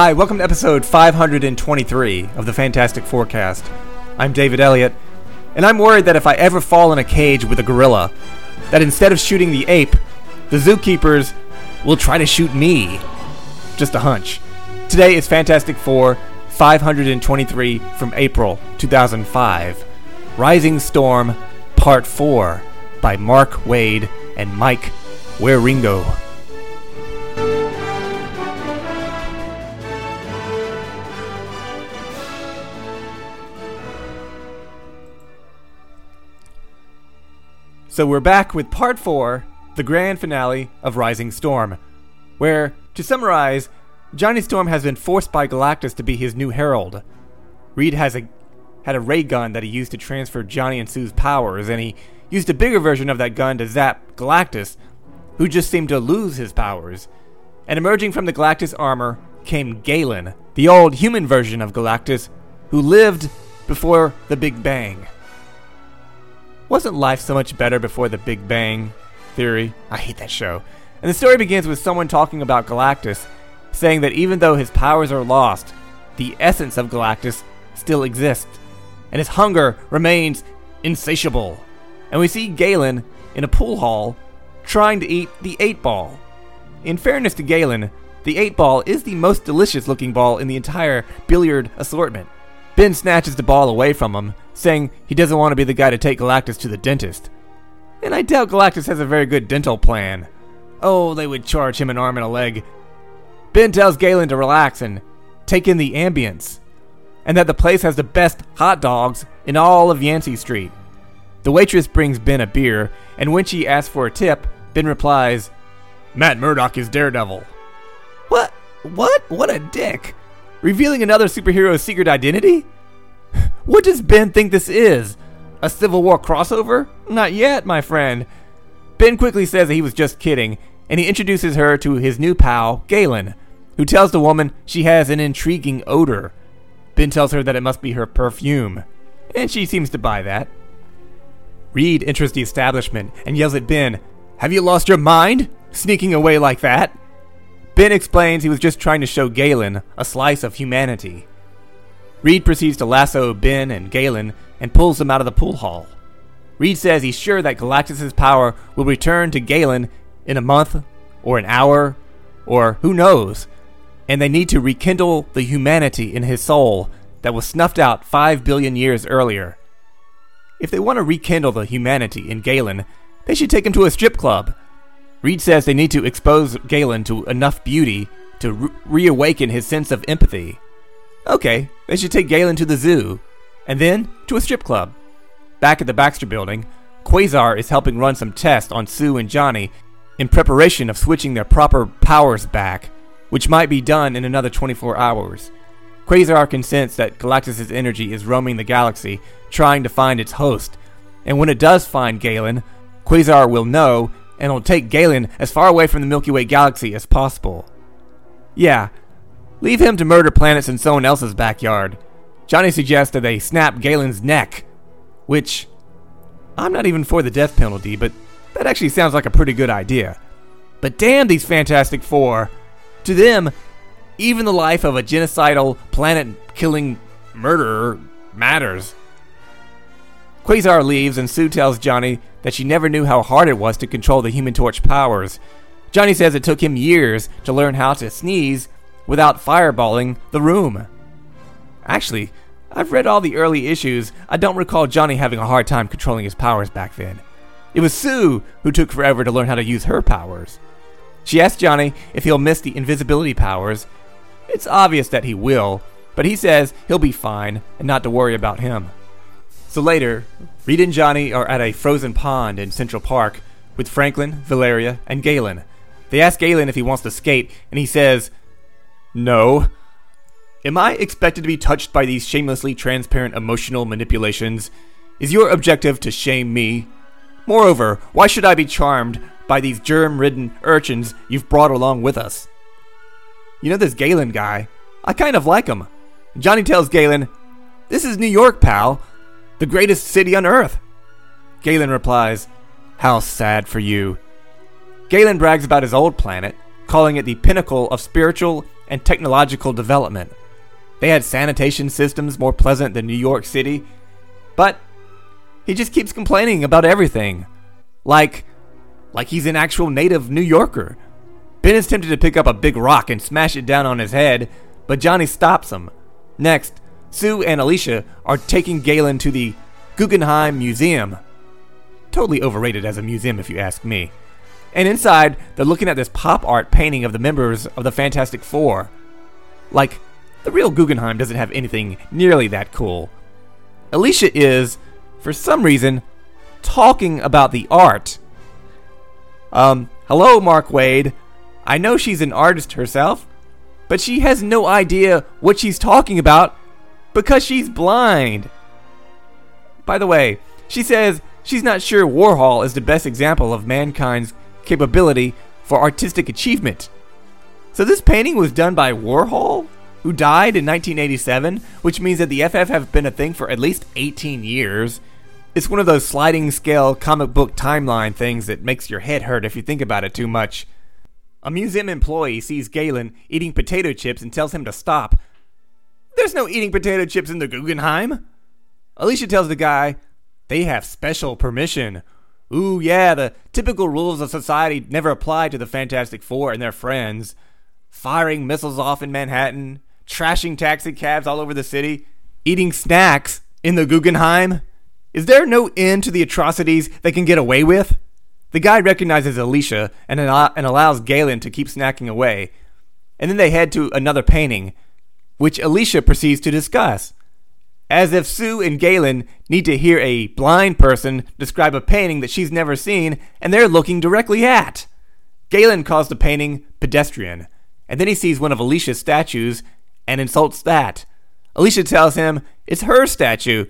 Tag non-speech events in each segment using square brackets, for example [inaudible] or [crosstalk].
Hi, welcome to episode 523 of the Fantastic Forecast. I'm David Elliott, and I'm worried that if I ever fall in a cage with a gorilla, that instead of shooting the ape, the zookeepers will try to shoot me. Just a hunch. Today is Fantastic Four 523 from April 2005. Rising Storm Part 4 by Mark Waid and Mike Wieringo. So we're back with part four, the grand finale of Rising Storm, where, to summarize, Johnny Storm has been forced by Galactus to be his new herald. Reed has a had a ray gun that he used to transfer Johnny and Sue's powers, and he used a bigger version of that gun to zap Galactus, who just seemed to lose his powers. And emerging from the Galactus armor came Galan, the old human version of Galactus, who lived before the Big Bang. Wasn't life so much better before the Big Bang theory? I hate that show. And the story begins with someone talking about Galactus, saying that even though his powers are lost, the essence of Galactus still exists, and his hunger remains insatiable. And we see Galan in a pool hall trying to eat the 8 ball. In fairness to Galan, the 8 ball is the most delicious looking ball in the entire billiard assortment. Ben snatches the ball away from him, saying he doesn't want to be the guy to take Galactus to the dentist. And I doubt Galactus has a very good dental plan. Oh, they would charge him an arm and a leg. Ben tells Galan to relax and take in the ambience, and that the place has the best hot dogs in all of Yancey Street. The waitress brings Ben a beer, and when she asks for a tip, Ben replies, Matt Murdock is Daredevil. What? What? What a dick! Revealing another superhero's secret identity? [laughs] What does Ben think this is? A Civil War crossover? Not yet, my friend. Ben quickly says that he was just kidding, and he introduces her to his new pal, Galan, who tells the woman she has an intriguing odor. Ben tells her that it must be her perfume, and she seems to buy that. Reed enters the establishment and yells at Ben, Have you lost your mind? Sneaking away like that? Ben explains he was just trying to show Galan a slice of humanity. Reed proceeds to lasso Ben and Galan and pulls them out of the pool hall. Reed says he's sure that Galactus's power will return to Galan in a month, or an hour, or who knows, and they need to rekindle the humanity in his soul that was snuffed out five billion years earlier. If they want to rekindle the humanity in Galan, they should take him to a strip club. Reed says they need to expose Galan to enough beauty to re- reawaken his sense of empathy. Okay, they should take Galan to the zoo, and then to a strip club. Back at the Baxter building, Quasar is helping run some tests on Sue and Johnny in preparation of switching their proper powers back, which might be done in another 24 hours. Quasar can sense that Galactus' energy is roaming the galaxy, trying to find its host, and when it does find Galan, Quasar will know and will take Galan as far away from the Milky Way galaxy as possible. Yeah, leave him to murder planets in someone else's backyard. Johnny suggests that they snap Galan's neck, which I'm not even for the death penalty, but that actually sounds like a pretty good idea. But damn these Fantastic Four. To them, even the life of a genocidal, planet killing murderer matters. Quasar leaves, and Sue tells Johnny that she never knew how hard it was to control the Human Torch powers. Johnny says it took him years to learn how to sneeze without fireballing the room. Actually, I've read all the early issues. I don't recall Johnny having a hard time controlling his powers back then. It was Sue who took forever to learn how to use her powers. She asks Johnny if he'll miss the invisibility powers. It's obvious that he will, but he says he'll be fine and not to worry about him. So later, Reed and Johnny are at a frozen pond in Central Park with Franklin, Valeria, and Galan. They ask Galan if he wants to skate, and he says, No. Am I expected to be touched by these shamelessly transparent emotional manipulations? Is your objective to shame me? Moreover, why should I be charmed by these germ ridden urchins you've brought along with us? You know this Galan guy? I kind of like him. Johnny tells Galan, This is New York, pal the greatest city on earth. Galan replies, How sad for you. Galan brags about his old planet, calling it the pinnacle of spiritual and technological development. They had sanitation systems more pleasant than New York City, but he just keeps complaining about everything. Like like he's an actual native New Yorker. Ben is tempted to pick up a big rock and smash it down on his head, but Johnny stops him. Next, Sue and Alicia are taking Galan to the Guggenheim Museum. Totally overrated as a museum, if you ask me. And inside, they're looking at this pop art painting of the members of the Fantastic Four. Like, the real Guggenheim doesn't have anything nearly that cool. Alicia is, for some reason, talking about the art. Um, hello, Mark Waid. I know she's an artist herself, but she has no idea what she's talking about because she's blind. By the way, she says she's not sure Warhol is the best example of mankind's capability for artistic achievement. So this painting was done by Warhol, who died in 1987, which means that the FF have been a thing for at least 18 years. It's one of those sliding scale comic book timeline things that makes your head hurt if you think about it too much. A museum employee sees Galan eating potato chips and tells him to stop. There's no eating potato chips in the Guggenheim. Alicia tells the guy they have special permission. Ooh, yeah, the typical rules of society never apply to the Fantastic Four and their friends. Firing missiles off in Manhattan, trashing taxi cabs all over the city, eating snacks in the Guggenheim. Is there no end to the atrocities they can get away with? The guy recognizes Alicia and, and allows Galan to keep snacking away. And then they head to another painting, which Alicia proceeds to discuss. As if Sue and Galan need to hear a blind person describe a painting that she's never seen and they're looking directly at. Galan calls the painting pedestrian, and then he sees one of Alicia's statues and insults that. Alicia tells him it's her statue,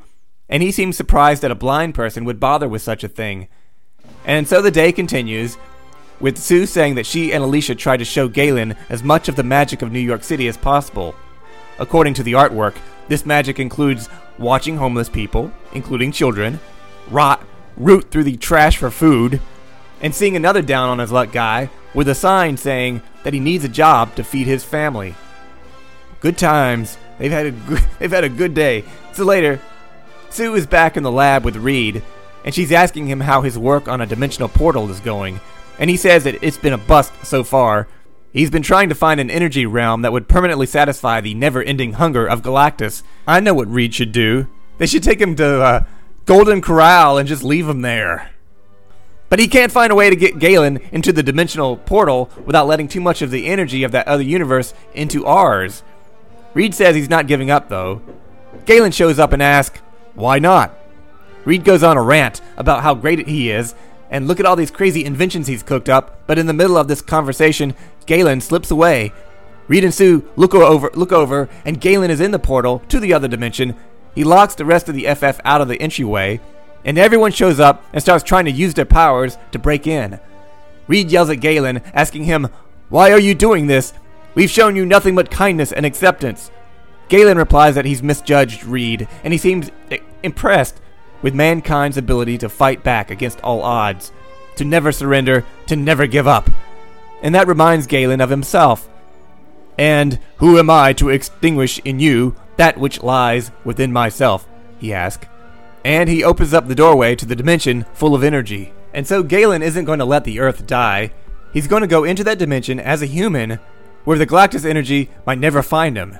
and he seems surprised that a blind person would bother with such a thing. And so the day continues, with Sue saying that she and Alicia tried to show Galan as much of the magic of New York City as possible. According to the artwork, this magic includes watching homeless people, including children, rot, root through the trash for food, and seeing another down on his luck guy with a sign saying that he needs a job to feed his family. Good times. They've had a [laughs] good, they've had a good day. So later, Sue is back in the lab with Reed and she's asking him how his work on a dimensional portal is going. And he says that it's been a bust so far. He's been trying to find an energy realm that would permanently satisfy the never ending hunger of Galactus. I know what Reed should do. They should take him to uh, Golden Corral and just leave him there. But he can't find a way to get Galan into the dimensional portal without letting too much of the energy of that other universe into ours. Reed says he's not giving up, though. Galan shows up and asks, Why not? Reed goes on a rant about how great he is, and look at all these crazy inventions he's cooked up, but in the middle of this conversation, Galan slips away. Reed and Sue look over, look over, and Galan is in the portal to the other dimension. He locks the rest of the FF out of the entryway, and everyone shows up and starts trying to use their powers to break in. Reed yells at Galan, asking him, Why are you doing this? We've shown you nothing but kindness and acceptance. Galan replies that he's misjudged Reed, and he seems eh, impressed with mankind's ability to fight back against all odds, to never surrender, to never give up. And that reminds Galan of himself. And who am I to extinguish in you that which lies within myself? he asks. And he opens up the doorway to the dimension full of energy. And so Galan isn't going to let the Earth die. He's going to go into that dimension as a human, where the Galactus energy might never find him.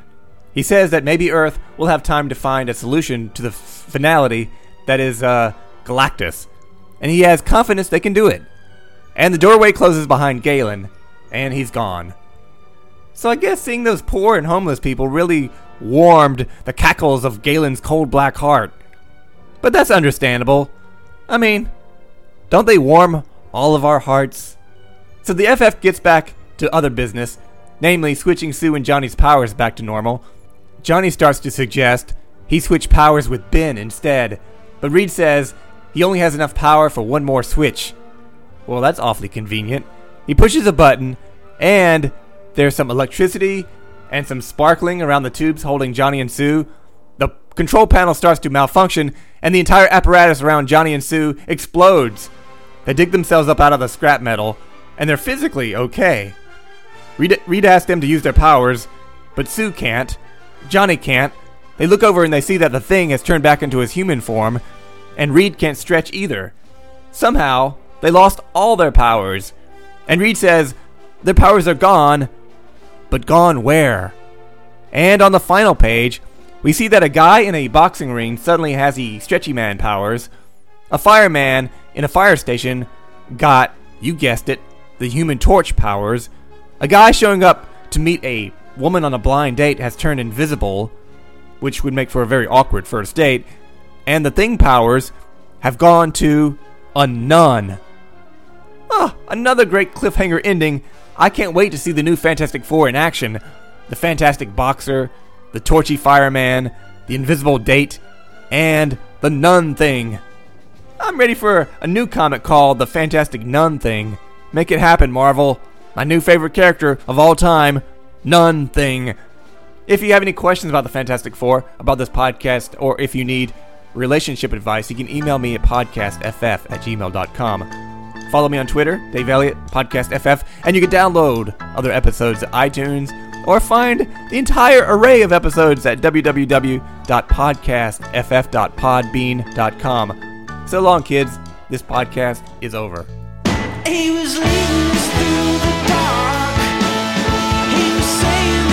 He says that maybe Earth will have time to find a solution to the finality that is uh, Galactus, and he has confidence they can do it. And the doorway closes behind Galan, and he's gone. So I guess seeing those poor and homeless people really warmed the cackles of Galan's cold black heart. But that's understandable. I mean, don't they warm all of our hearts? So the FF gets back to other business, namely switching Sue and Johnny's powers back to normal. Johnny starts to suggest he switch powers with Ben instead, but Reed says he only has enough power for one more switch. Well, that's awfully convenient. He pushes a button, and there's some electricity and some sparkling around the tubes holding Johnny and Sue. The control panel starts to malfunction, and the entire apparatus around Johnny and Sue explodes. They dig themselves up out of the scrap metal, and they're physically okay. Reed, Reed asks them to use their powers, but Sue can't. Johnny can't. They look over and they see that the thing has turned back into his human form, and Reed can't stretch either. Somehow, they lost all their powers. And Reed says, Their powers are gone, but gone where? And on the final page, we see that a guy in a boxing ring suddenly has the stretchy man powers. A fireman in a fire station got, you guessed it, the human torch powers. A guy showing up to meet a woman on a blind date has turned invisible, which would make for a very awkward first date. And the thing powers have gone to a nun. Ah, another great cliffhanger ending. I can't wait to see the new Fantastic Four in action. The Fantastic Boxer, the Torchy Fireman, the Invisible Date, and the Nun Thing. I'm ready for a new comic called The Fantastic Nun Thing. Make it happen, Marvel. My new favorite character of all time, Nun Thing. If you have any questions about the Fantastic Four, about this podcast, or if you need relationship advice, you can email me at podcastff at gmail.com. Follow me on Twitter, Dave Elliott, Podcast FF, and you can download other episodes at iTunes or find the entire array of episodes at www.podcastff.podbean.com. So long, kids. This podcast is over. He was leading us through the dark. He was saying.